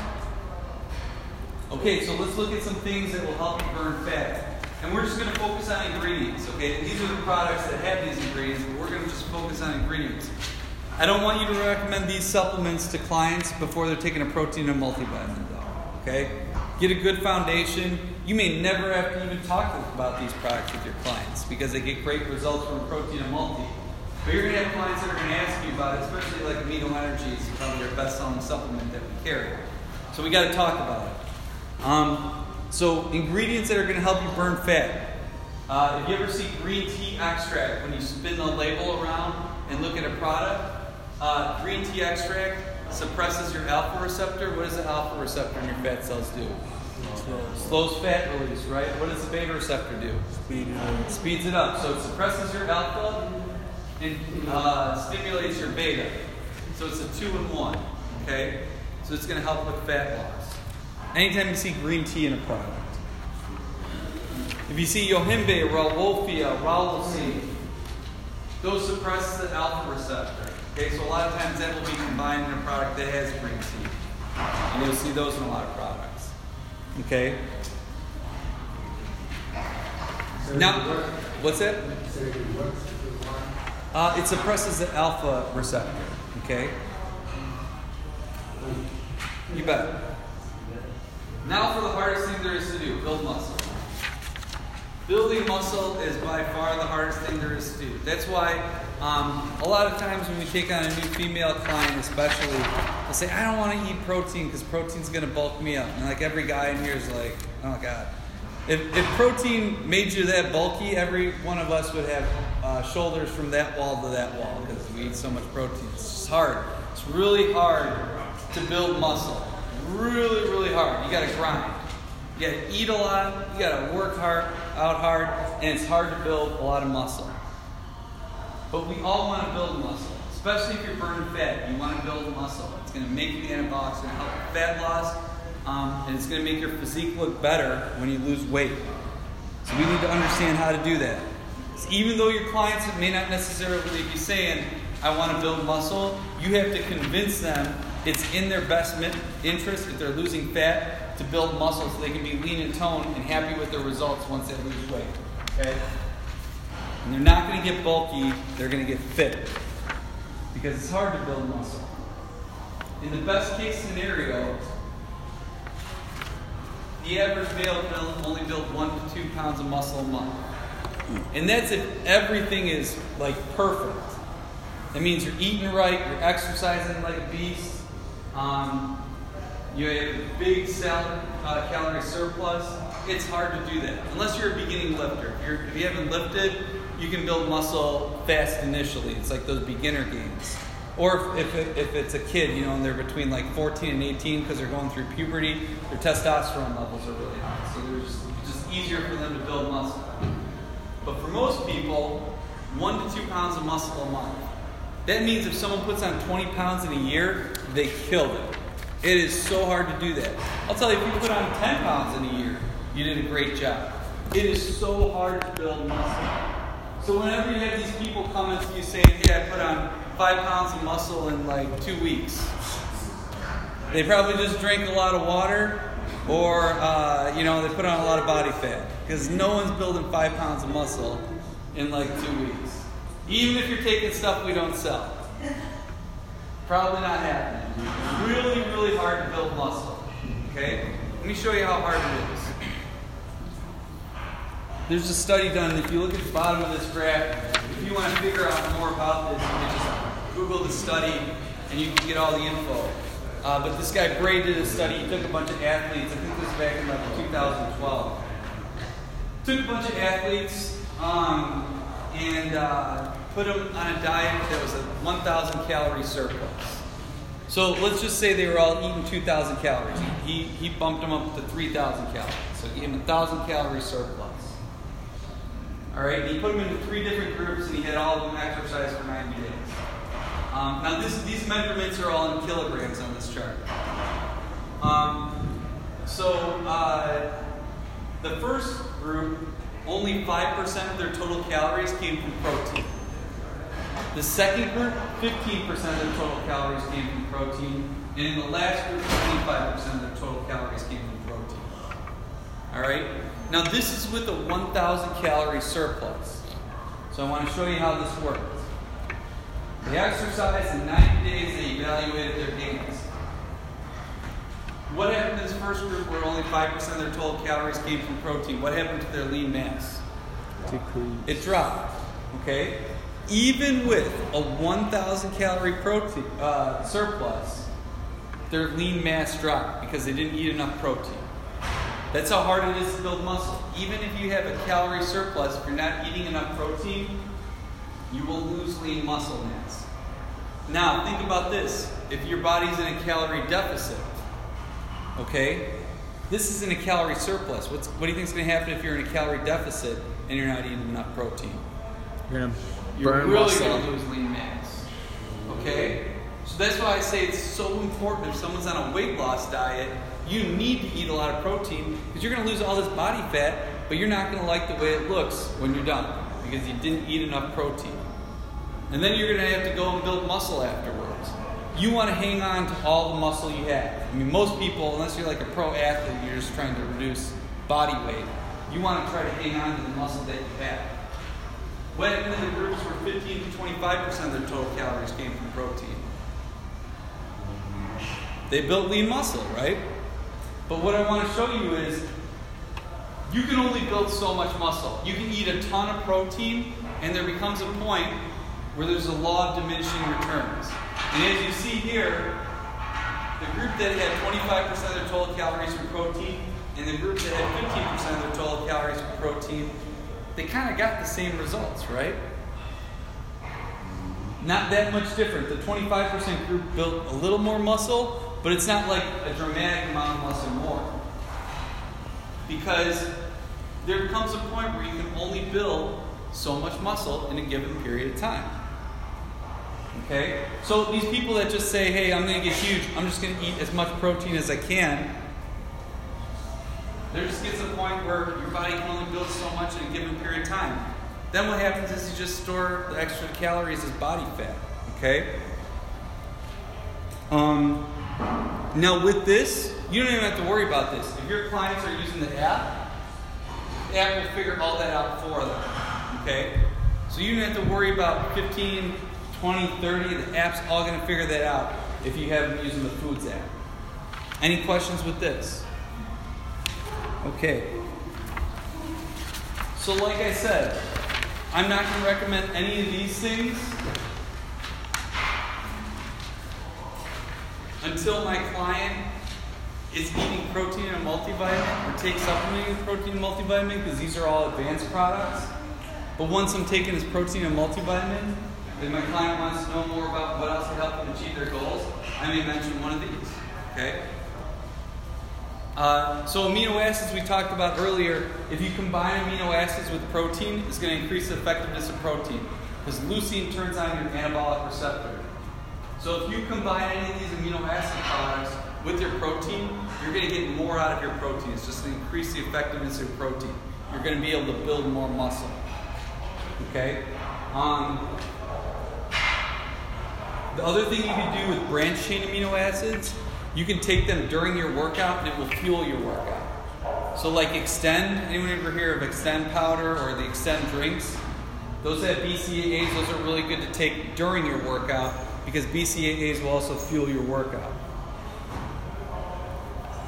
Okay, so let's look at some things that will help you burn fat. And we're just going to focus on ingredients, okay? These are the products that have these ingredients, but we're going to just focus on ingredients. I don't want you to recommend these supplements to clients before they're taking a protein and multivitamin, though, okay? Get a good foundation. You may never have to even talk about these products with your clients because they get great results from protein and multi. But you're going to have clients that are going to ask you about it, especially like amino energy is probably our best selling supplement that we carry. So we got to talk about it. Um, so ingredients that are going to help you burn fat. Uh, if you ever see green tea extract, when you spin the label around and look at a product, uh, green tea extract suppresses your alpha receptor. What does the alpha receptor in your fat cells do? Slows fat release, right? What does the beta receptor do? Speed it up. Speeds it up. So it suppresses your alpha and uh, stimulates your beta. So it's a two in one. Okay? So it's going to help with fat loss. Anytime you see green tea in a product. If you see yohimbe, rauwolfia, rauwolscine, those suppress the alpha receptor. Okay, so a lot of times that will be combined in a product that has green tea. And you'll see those in a lot of products. Okay? Now, what's it? Uh, it suppresses the alpha receptor. Okay? You bet. Now for the hardest thing there is to do build muscle. Building muscle is by far the hardest thing there is to do. That's why um, a lot of times when we take on a new female client, especially, they'll say, I don't want to eat protein because protein's going to bulk me up. And like every guy in here is like, oh God. If, if protein made you that bulky, every one of us would have uh, shoulders from that wall to that wall because we eat so much protein. It's hard. It's really hard to build muscle. Really, really hard. You got to grind. You got to eat a lot. You got to work hard, out hard, and it's hard to build a lot of muscle. But we all want to build muscle, especially if you're burning fat. You want to build muscle. It's going to make you anabolic. It's going to help fat loss, um, and it's going to make your physique look better when you lose weight. So we need to understand how to do that. So even though your clients may not necessarily be saying, "I want to build muscle," you have to convince them it's in their best interest if they're losing fat to build muscle so they can be lean and toned and happy with their results once they lose weight. Okay. And they're not going to get bulky, they're going to get fit. Because it's hard to build muscle. In the best case scenario, the average male can only build one to two pounds of muscle a month. And that's if everything is like perfect. That means you're eating right, you're exercising like a beast, um, you have a big cell, uh, calorie surplus. It's hard to do that unless you're a beginning lifter. If, you're, if you haven't lifted, you can build muscle fast initially. It's like those beginner gains, Or if, if, if it's a kid, you know, and they're between like 14 and 18 because they're going through puberty, their testosterone levels are really high. So they're just, just easier for them to build muscle. But for most people, one to two pounds of muscle a month. That means if someone puts on 20 pounds in a year, they killed it. It is so hard to do that. I'll tell you, if you put on 10 pounds in a year, you did a great job. It is so hard to build muscle. So whenever you have these people coming to you saying, hey, I put on five pounds of muscle in like two weeks, they probably just drank a lot of water or, uh, you know, they put on a lot of body fat. Because no one's building five pounds of muscle in like two weeks. Even if you're taking stuff we don't sell. Probably not happening. Really, really hard to build muscle. Okay? Let me show you how hard it is. There's a study done, if you look at the bottom of this graph, if you want to figure out more about this, you can just Google the study and you can get all the info. Uh, but this guy Bray did a study. He took a bunch of athletes. I think this was back in like 2012. Took a bunch of athletes um, and uh, put them on a diet that was a 1,000 calorie surplus. So let's just say they were all eating 2,000 calories. He, he bumped them up to 3,000 calories. So he gave them a 1,000 calorie surplus. All right, he put them into three different groups and he had all of them exercise for 90 days. Um, now, this, these measurements are all in kilograms on this chart. Um, so, uh, the first group, only 5% of their total calories came from protein. The second group, 15% of their total calories came from protein. And in the last group, 25% of their total calories came from protein. All right? Now, this is with a 1,000 calorie surplus. So, I want to show you how this works. They exercised in 90 days, they evaluated their gains. What happened to this first group where only 5% of their total calories came from protein? What happened to their lean mass? Decrease. It dropped. Okay? Even with a 1,000 calorie protein uh, surplus, their lean mass dropped because they didn't eat enough protein. That's how hard it is to build muscle. Even if you have a calorie surplus, if you're not eating enough protein, you will lose lean muscle mass. Now, think about this. If your body's in a calorie deficit, okay, this is in a calorie surplus. What's, what do you think is going to happen if you're in a calorie deficit and you're not eating enough protein? You're gonna You're burn really going to lose lean mass. Okay? So that's why I say it's so important if someone's on a weight loss diet, you need to eat a lot of protein because you're going to lose all this body fat, but you're not going to like the way it looks when you're done because you didn't eat enough protein. And then you're going to have to go and build muscle afterwards. You want to hang on to all the muscle you have. I mean, most people, unless you're like a pro athlete, you're just trying to reduce body weight. You want to try to hang on to the muscle that you have. In the groups where 15 to 25% of their total calories came from protein? They built lean muscle, right? But what I want to show you is you can only build so much muscle. You can eat a ton of protein, and there becomes a point where there's a law of diminishing returns. And as you see here, the group that had 25% of their total calories from protein and the group that had 15% of their total calories from protein, they kind of got the same results, right? Not that much different. The 25% group built a little more muscle, but it's not like a dramatic amount of muscle more. Because there comes a point where you can only build so much muscle in a given period of time. Okay? So these people that just say, hey, I'm going to get huge, I'm just going to eat as much protein as I can, there just gets a point where your body can only build so much in a given period of time. Then what happens is you just store the extra calories as body fat. Okay? Um, now with this, you don't even have to worry about this. If your clients are using the app, the app will figure all that out for them. Okay? So you don't have to worry about 15, 20, 30. The app's all going to figure that out if you have them using the Foods app. Any questions with this? Okay. So, like I said, I'm not going to recommend any of these things until my client is eating protein and multivitamin or take supplementing with protein and multivitamin because these are all advanced products. But once I'm taking his protein and multivitamin, if my client wants to know more about what else can help them achieve their goals, I may mention one of these. Okay? Uh, so amino acids we talked about earlier, if you combine amino acids with protein, it's going to increase the effectiveness of protein because leucine turns on your anabolic receptor. So if you combine any of these amino acid products with your protein, you're going to get more out of your protein. It's just to increase the effectiveness of protein. You're going to be able to build more muscle. Okay? Um, the other thing you can do with branched chain amino acids, you can take them during your workout and it will fuel your workout. So, like Extend, anyone ever hear of Extend powder or the Extend drinks? Those have BCAAs, those are really good to take during your workout because BCAAs will also fuel your workout.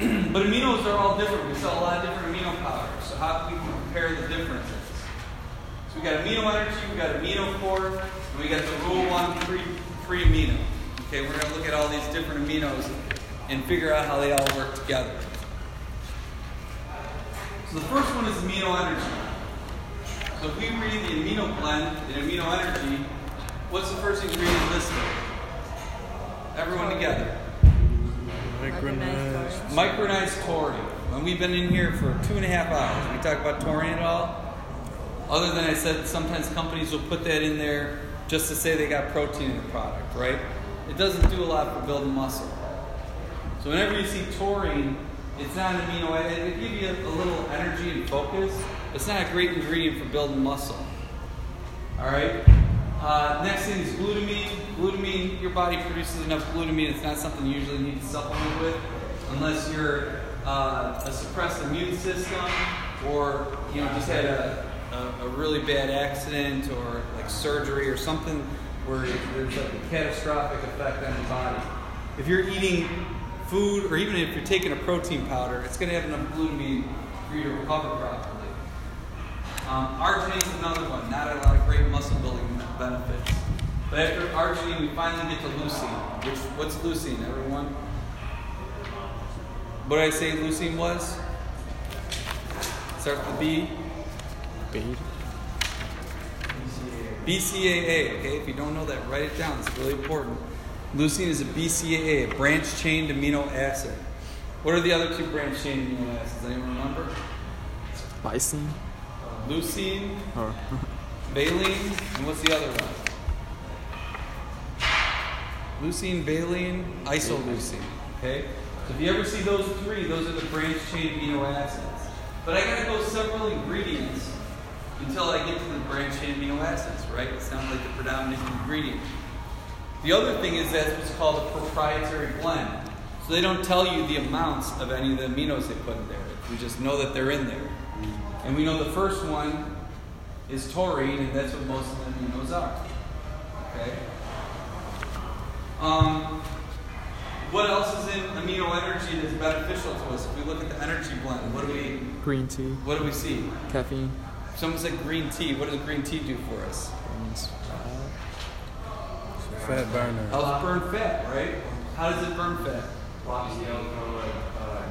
[CLEARS THROAT] but aminos are all different. We sell a lot of different amino powders. So, how can we compare the differences? So, we got amino energy, we got amino core, and we got the rule one free, pre-amino. Okay, we're going to look at all these different aminos and figure out how they all work together. So, the first one is amino energy. So, if we read the amino blend in amino energy, what's the first ingredient listed? Everyone together. Micronized. Micronized taurine. When we've been in here for two and a half hours, we talk about taurine at all? Other than I said, sometimes companies will put that in there just to say they got protein in the product, right? It doesn't do a lot for building muscle. So whenever you see taurine, it's not an amino acid. It gives you a, little energy and focus. It's not a great ingredient for building muscle. All right. Uh, next thing is glutamine. Glutamine, your body produces enough glutamine. It's not something you usually need to supplement with, unless you're uh, a suppressed immune system, or you know just had a, a, a really bad accident, or like surgery, or something where there's like a catastrophic effect on your body. If you're eating food, or even if you're taking a protein powder, it's going to have enough glutamine for you to recover properly. Um, arginine is another one. Not a lot of great muscle building benefits. But after arginine, we finally get to leucine. Which what's leucine, everyone? What did I say leucine was? Starts with B. Beta. BCAA. Okay, if you don't know that, write it down. It's really important. Leucine is a BCAA, a branch chain amino acid. What are the other two branch chain amino acids? Anyone remember? Lysine. Uh, Leucine, Or [LAUGHS] valine, and what's the other one? Leucine, valine, isoleucine. Okay? So if you ever see those three, those are the branch chain amino acids. But I gotta go several ingredients until I get to the branch chain amino acids, right? It sounds like the predominant ingredient. The other thing is that it's called a proprietary blend. So they don't tell you the amounts of any of the aminos they put in there. We just know that they're in there. And we know the first one is taurine, and that's what most of the aminos are. Okay? Um, what else is in amino energy that's beneficial to us? If we look at the energy blend, what do we green tea, what do we see? caffeine. Someone said green tea. What does green tea do for us? Fat. Fat burner. Helps burn fat, right? How does it burn fat? Blocks the alcohol, uh,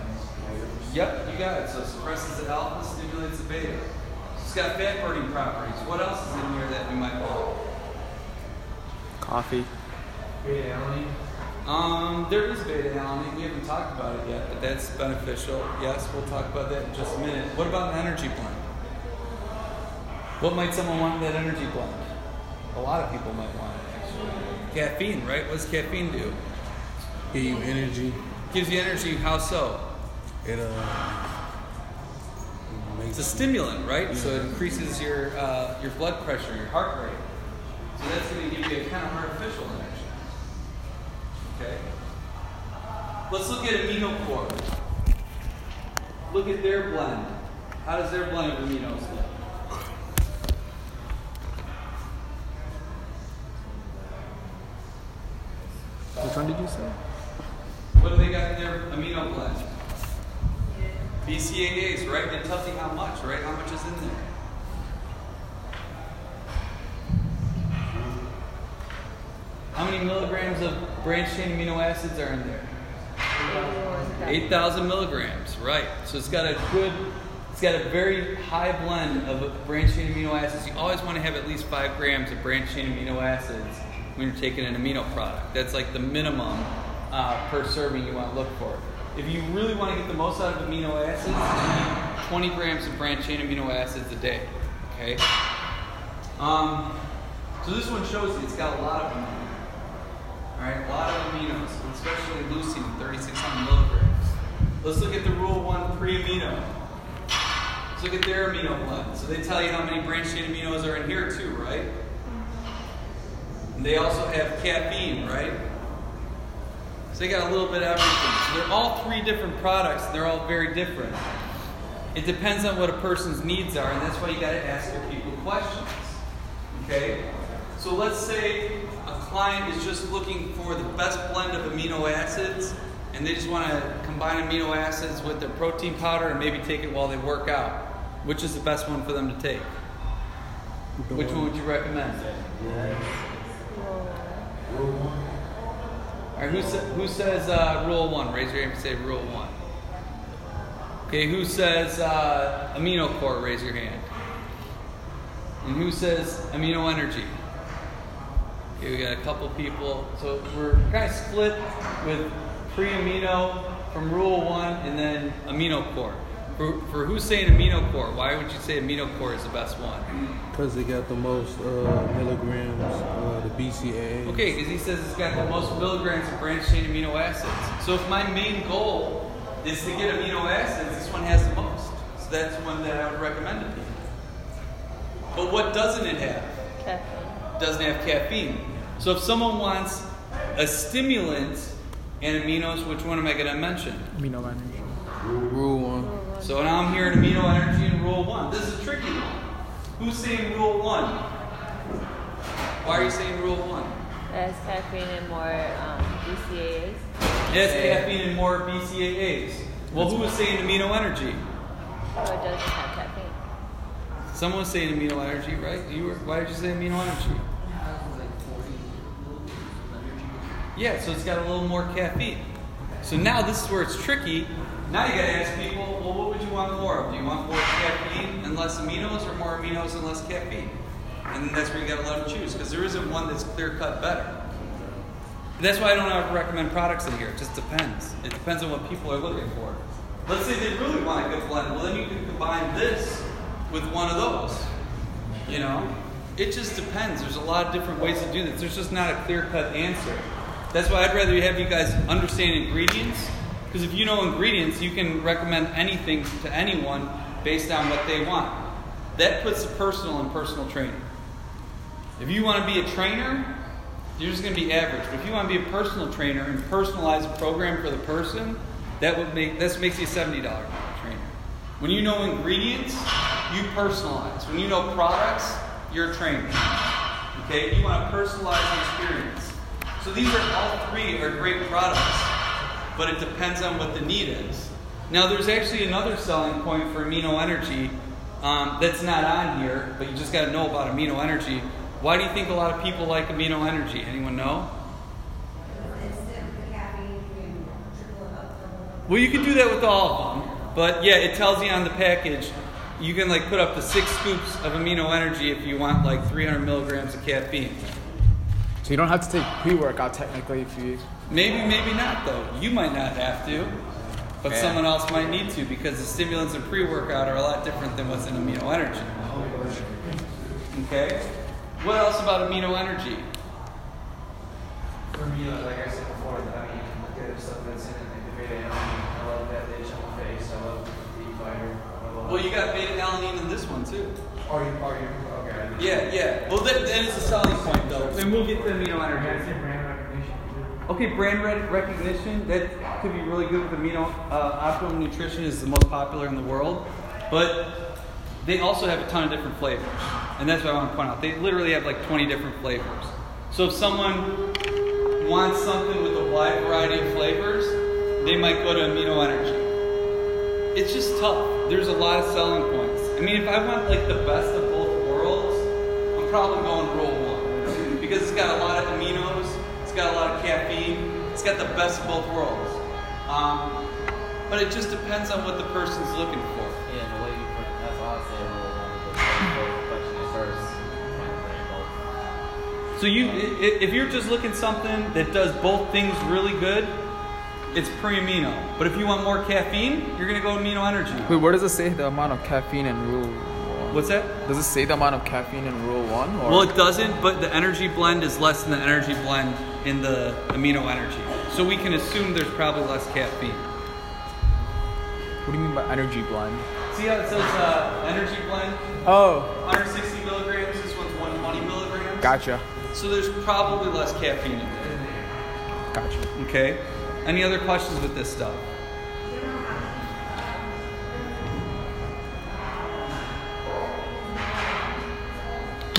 Yep, you got it. So it suppresses the alpha, stimulates the beta. It's got fat burning properties. What else is in here that we might want? Coffee. beta alanine. Um, there is beta alanine. We haven't talked about it yet, but that's beneficial. Yes, we'll talk about that in just a minute. What about an energy blend? What might someone want in that energy blend? A lot of people might want it, actually. Caffeine, right? What does caffeine do? Give you energy. Gives you energy. How so? It uh It's a stimulant, right? So it increases your uh, your blood pressure, your heart rate. So that's going to give you a kind of artificial energy. Okay. Let's look at amino core. Look at their blend. How does their blend of aminos look? Which one did you say? What do they got in their amino blend? BCAAs, right? It tells you how much, right? How much is in there. How many milligrams of branched chain amino acids are in there? 8,000 milligrams, right. So it's got a good, it's got a very high blend of branched chain amino acids. You always want to have at least five grams of branched chain amino acids when you're taking an amino product. That's like the minimum uh, per serving you want to look for. If you really want to get the most out of amino acids, 20 grams of branched chain amino acids a day. Okay. Um, so this one shows you it's got a lot of them. All right, a lot of aminos, especially leucine, 3,600 milligrams. Let's look at the Rule One pre-amino. Let's look at their amino blend. So they tell you how many branched chain aminos are in here too, right? And they also have caffeine, right? So they got a little bit of everything. So they're all three different products. They're all very different. It depends on what a person's needs are, and that's why you got to ask your people questions. Okay? So let's say a client is just looking for the best blend of amino acids, and they just want to combine amino acids with their protein powder and maybe take it while they work out. Which is the best one for them to take? Which one would you recommend? All right, who, sa- who says uh, rule one? Raise your hand you say rule one. Okay, who says uh, amino core? Raise your hand. And who says amino energy? Okay, we got a couple people. So we're kind of split with pre-amino from rule one and then amino core. For, for who's saying amino core, why would you say amino core is the best one? Because they got the most uh, milligrams, uh, the BCAA. Okay, because he says it's got the most milligrams of branched chain amino acids. So if my main goal is to get amino acids, this one has the most. So that's one that I would recommend to people. But what doesn't it have? Caffeine. Doesn't have caffeine. So if someone wants a stimulant and aminos, which one am I going to mention? Amino energy. Rule one. So now I'm here hearing amino energy in rule one. This is a tricky one. Who's saying rule one? Why are you saying rule one? It has caffeine and more um, BCAAs. It has caffeine and more BCAAs. Well, who was saying amino energy? So it doesn't have caffeine. Someone was saying amino energy, right? You were. Why did you say amino energy? Yeah, so it's got a little more caffeine. So now this is where it's tricky. Now you got to ask people, well, what would you want more of? Do you want more caffeine and less aminos, or more aminos and less caffeine? And then that's where you got to let them choose, because there isn't one that's clear cut better. That's why I don't ever recommend products in here. It just depends. It depends on what people are looking for. Let's say they really want a good blend. Well, then you can combine this with one of those. You know, it just depends. There's a lot of different ways to do this. There's just not a clear cut answer. That's why I'd rather have you guys understand ingredients. Because if you know ingredients, you can recommend anything to anyone based on what they want. That puts the personal in personal training. If you want to be a trainer, you're just going to be average. But if you want to be a personal trainer and personalize a program for the person, that would make this makes you a seventy dollar trainer. When you know ingredients, you personalize. When you know products, you're a trainer. Okay, you want to personalize the experience. So these are all three are great products, but it depends on what the need is. Now, there's actually another selling point for amino energy um, that's not on here, but you just got to know about amino energy. Why do you think a lot of people like amino energy? Anyone know? Well, you can do that with all of them, but yeah, it tells you on the package you can like put up to six scoops of amino energy if you want like 300 milligrams of caffeine. So you don't have to take pre-workout technically if you. Maybe, maybe not though. You might not have to, but Yeah. someone else might need to because the stimulants in pre-workout are a lot different than what's in amino energy. Okay. What else about amino energy? For me, like I said before, I mean, look at the stuff that's in it, like the beta alanine. I love that itch on the face. I love the fighter. Love Well, you got beta alanine in this one too. Are you? Are you? Okay. Yeah, yeah. Well, that, that is a selling point though, and we'll get to amino I energy. said brand recognition too. Okay, brand rec- recognition, that could be really good with amino. Uh, Optimum Nutrition is the most popular in the world, but they also have a ton of different flavors. And that's what I want to point out. They literally have like 20 different flavors. So if someone wants something with a wide variety of flavors, they might go to amino energy. It's just tough. There's a lot of selling points. I mean, if I want like the best of both worlds, I'm probably going rule one because it's got a lot of it's got a lot of caffeine. It's got the best of both worlds. Um, but it just depends on what the person's looking for. Yeah, the way you put it, that's all I say. So you, if you're just looking something that does both things really good, it's pre-amino. But if you want more caffeine, you're gonna go amino energy. Wait, what does it say the amount of caffeine and rule? What's that? Does it say the amount of caffeine in rule one? Or? Well, it doesn't, but the energy blend is less than the energy blend in the amino energy. So we can assume there's probably less caffeine. what do you mean by energy blend? See how it says uh, energy blend? Oh, 160 milligrams. This one's 120 milligrams. gotcha. So there's probably less caffeine in there. Gotcha. Okay. Any other questions with this stuff?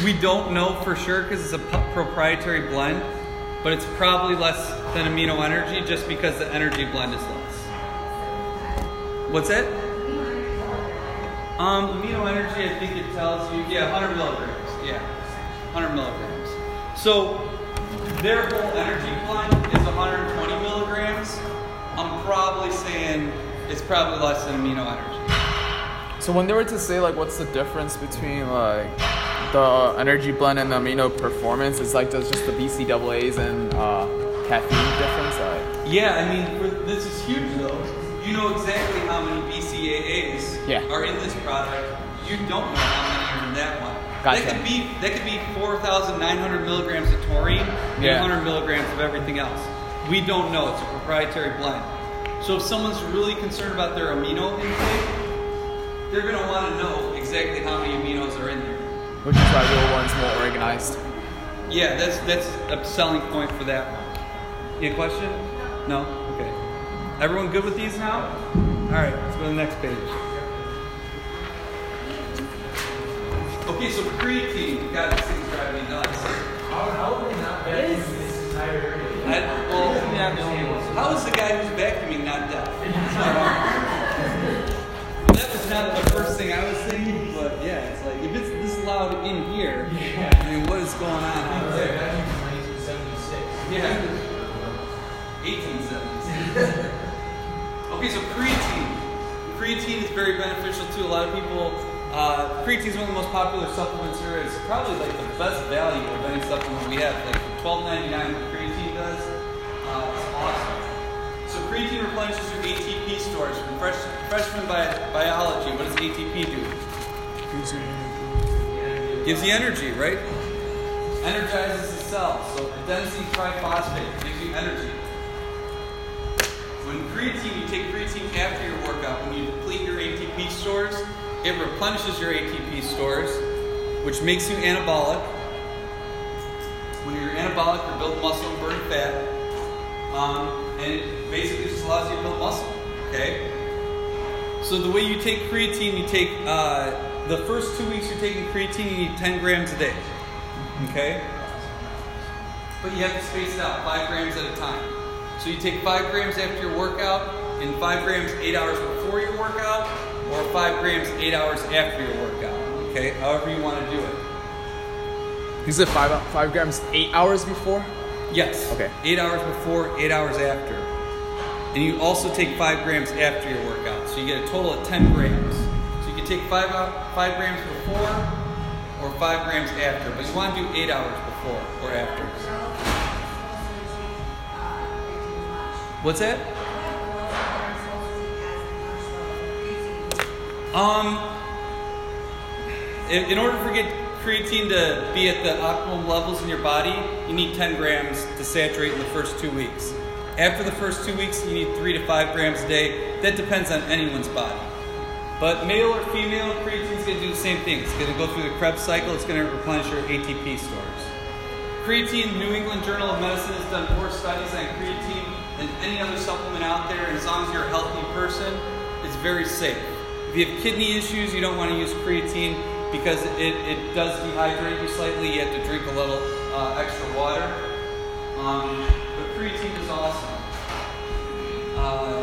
We don't know for sure because it's a proprietary blend, but it's probably less than amino energy just because the energy blend is less. What's it? Um, amino energy, I think it tells you, yeah, 100 milligrams. Yeah, 100 milligrams. So their whole energy blend is 120 milligrams. I'm probably saying it's probably less than amino energy. So when they were to say like what's the difference between like the energy blend and the amino performance, it's like does just the BCAAs and uh, caffeine difference? Yeah, I mean, for, this is huge though. You know exactly how many BCAAs Yeah. are in this product. You don't know how many are in that one. Gotcha. That could be that could be 4,900 milligrams of taurine Yeah. 100 milligrams of everything else. We don't know. It's a proprietary blend. So if someone's really concerned about their amino intake, they're going to want to know exactly how many aminos are in there. Which is why rule one's more organized. Yeah, that's that's a selling point for that one. Any question? No? Okay. Everyone good with these now? Alright, let's go to the next page. Okay, so creatine. God, this thing's driving me nuts. How, how would they not vacuum this entire area? I, well, how is the guy who's vacuuming not deaf? [LAUGHS] that was not the first 1870s. [LAUGHS] okay, so creatine. Creatine is very beneficial to a lot of people. Uh, creatine is one of the most popular supplements there is. Probably like the best value of any supplement we have. Like twelve ninety nine, what creatine does. Uh, it's awesome. So creatine replenishes your ATP stores. From fresh, freshman bi- biology, what does ATP do? Gives you energy, right? Energizes the cell. So adenosine triphosphate gives you energy. When creatine, you take creatine after your workout, when you deplete your ATP stores, it replenishes your ATP stores, which makes you anabolic. When you're anabolic, you build muscle and burning fat. Um, and it basically just allows you to build muscle. Okay? So the way you take creatine, you take uh, the first two weeks you're taking creatine, you need 10 grams a day. Okay? But you have to space it out, five grams at a time. So you take five grams after your workout, and five grams eight hours before your workout, or five grams eight hours after your workout. Okay? However you want to do it. Is it. Five five grams eight hours before. Yes. Okay. Eight hours before, eight hours after. And you also take five grams after your workout. So you get a total of 10 grams. So you can take five, out, five grams before or five grams after. But you want to do eight hours before or after. What's that? Um, in, order for get creatine to be at the optimum levels in your body, you need 10 grams to saturate in the first two weeks. After the first two weeks, you need three to five grams a day. That depends on anyone's body. But male or female, creatine is going to do the same thing. It's going to go through the Krebs cycle. It's going to replenish your ATP stores. Creatine, New England Journal of Medicine has done more studies on creatine than any other supplement out there. And as long as you're a healthy person, it's very safe. If you have kidney issues, you don't want to use creatine because it, it does dehydrate you slightly. You have to drink a little uh, extra water. Um, but creatine is awesome. Uh,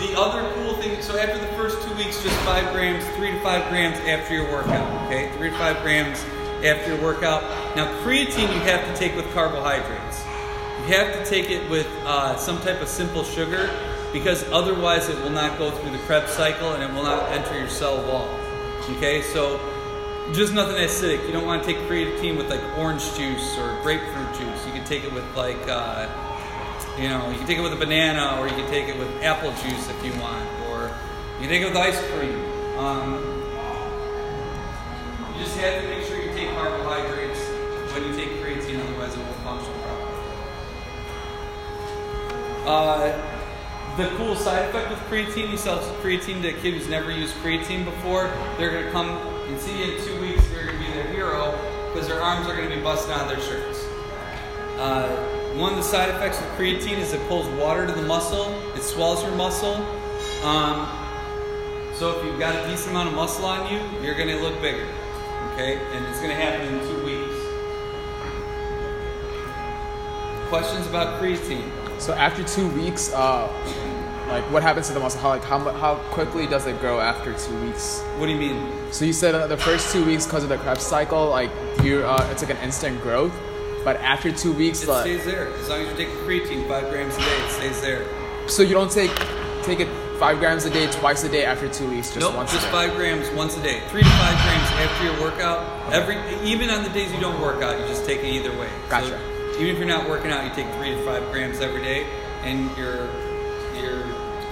the other cool thing, so after the first two weeks, just five grams, three to five grams after your workout. Okay, three to five grams after your workout. Now, creatine you have to take with carbohydrates. Have to take it with uh, some type of simple sugar because otherwise it will not go through the Krebs cycle and it will not enter your cell wall. Okay, so Just nothing acidic. You don't want to take creatine with like orange juice or grapefruit juice. You can take it with like, uh, you know, you can take it with a banana or you can take it with apple juice if you want, or you can take it with ice cream. Um, you just have to Uh, the cool side effect with creatine, you sell creatine to a kid who's never used creatine before, they're going to come and see you in two weeks, they're going to be their hero because their arms are going to be busting out of their shirts. Uh, one of the side effects of creatine is it pulls water to the muscle, it swells your muscle. Um, so if you've got a decent amount of muscle on you, you're going to look bigger. Okay? And it's going to happen in two weeks. Questions about creatine? So after two weeks, uh, like what happens to the muscle? How like how how quickly does it grow after two weeks? What do you mean? So you said uh, the first two weeks because of the Krebs cycle, like you, uh, it's like an instant growth. But after two weeks, It like, stays there. As long as you take creatine five grams a day, it stays there. so you don't take take it five grams a day twice a day after two weeks, just nope, once just a day. five grams once a day. Three to five grams after your workout. Every even on the days you don't work out, you just take it either way. So Gotcha. Even if you're not working out, you take three to five grams every day, and your your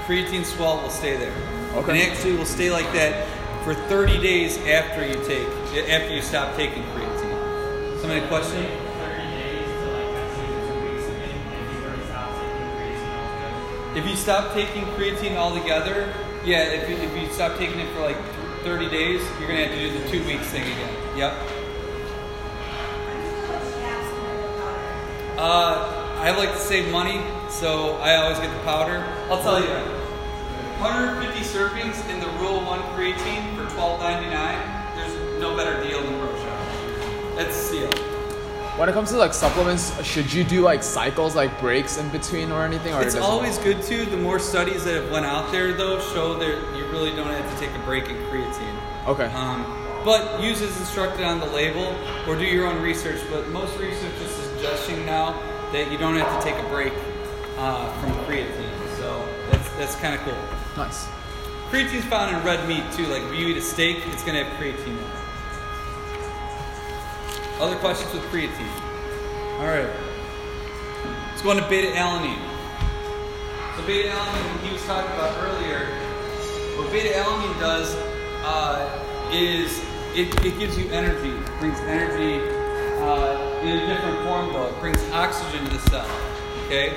creatine swell will stay there. Okay. And actually, will stay like that for 30 days after you take after you stop taking creatine. Somebody have a question? 30 days to like actually two weeks and then if you stop taking creatine altogether. If you stop taking creatine altogether, yeah, if you, if you stop taking it for like 30 days, you're gonna have to do the two weeks thing again. Yep. Uh, I like to save money, so I always get the powder. I'll tell you, 150 servings in the Rule One creatine for 12.99. There's no better deal than pro shop. That's a steal. When it comes to like supplements, should you do like cycles, like breaks in between or anything? Or It's it- always good to. The more studies that have went out there, though, show that you really don't have to take a break in creatine. okay. Um, but use as instructed on the label or do your own research. But most research is now that you don't have to take a break uh, from creatine. So that's, that's kind of cool. Nice. Creatine's found in red meat too. Like if you eat a steak, it's going to have creatine in it. Other questions with creatine? All right. Let's go on to beta alanine. So beta alanine, he was talking about earlier. What beta alanine does uh, is it, it gives you energy. It brings energy uh, in a different form, though. It brings oxygen to the cell. Okay.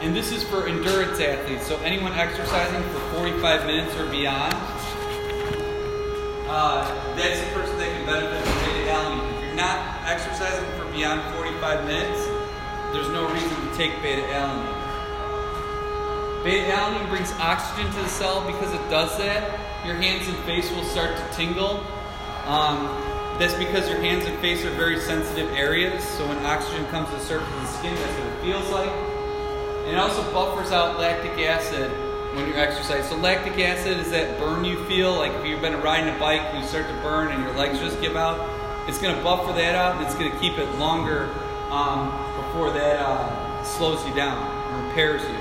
And this is for endurance athletes. So anyone exercising for 45 minutes or beyond, uh, that's the person that can benefit from beta alanine. If you're not exercising for beyond 45 minutes, there's no reason to take beta alanine. Beta alanine brings oxygen to the cell. Because it does that, your hands and face will start to tingle. Um, that's because your hands and face are very sensitive areas. So when oxygen comes to the surface of the skin, that's what it feels like. And it also buffers out lactic acid when you exercise. So lactic acid is that burn you feel, like if you've been riding a bike and you start to burn and your legs just give out. It's going to buffer that out and it's going to keep it longer um, before that uh, slows you down or impairs you.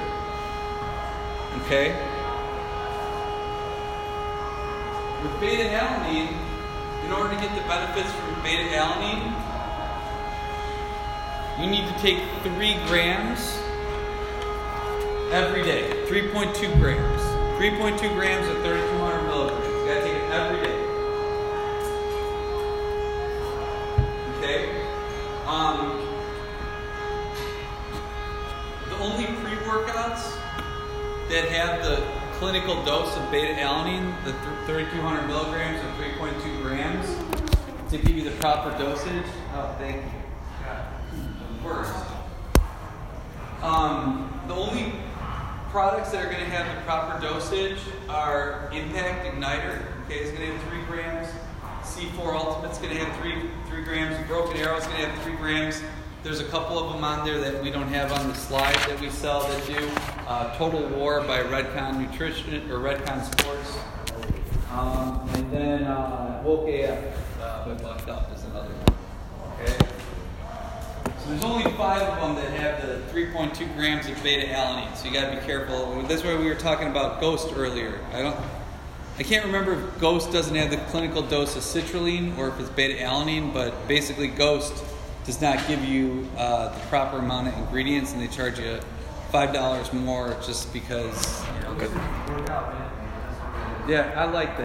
Okay? With beta alanine, in order to get the benefits from beta alanine, you need to take three grams every day. 3.2 grams. 3.2 grams of 3,200 milligrams. You gotta take it every day. Okay? Um, the only pre workouts that have the clinical dose of beta alanine, the 3,200 milligrams or 3.2 grams, to give you the proper dosage. Oh, thank you. First, um, the only products that are going to have the proper dosage are Impact Igniter. Okay, it's going to have three grams. C4 Ultimate's going to have three three grams. Broken Arrow's going to have three grams. There's a couple of them on there that we don't have on the slide that we sell that do. Uh, Total War by Redcon Nutrition or Redcon Sports. Um, and then uh, Woke AF uh, Bucked Up is another one. Okay. So there's only five of them that have the 3.2 grams of beta alanine. So you got to be careful. That's why we were talking about Ghost earlier. I don't. I can't remember if Ghost doesn't have the clinical dose of citrulline or if it's beta alanine, but basically Ghost does not give you uh, the proper amount of ingredients, and they charge you five dollars more just because. You know, yeah, I like that.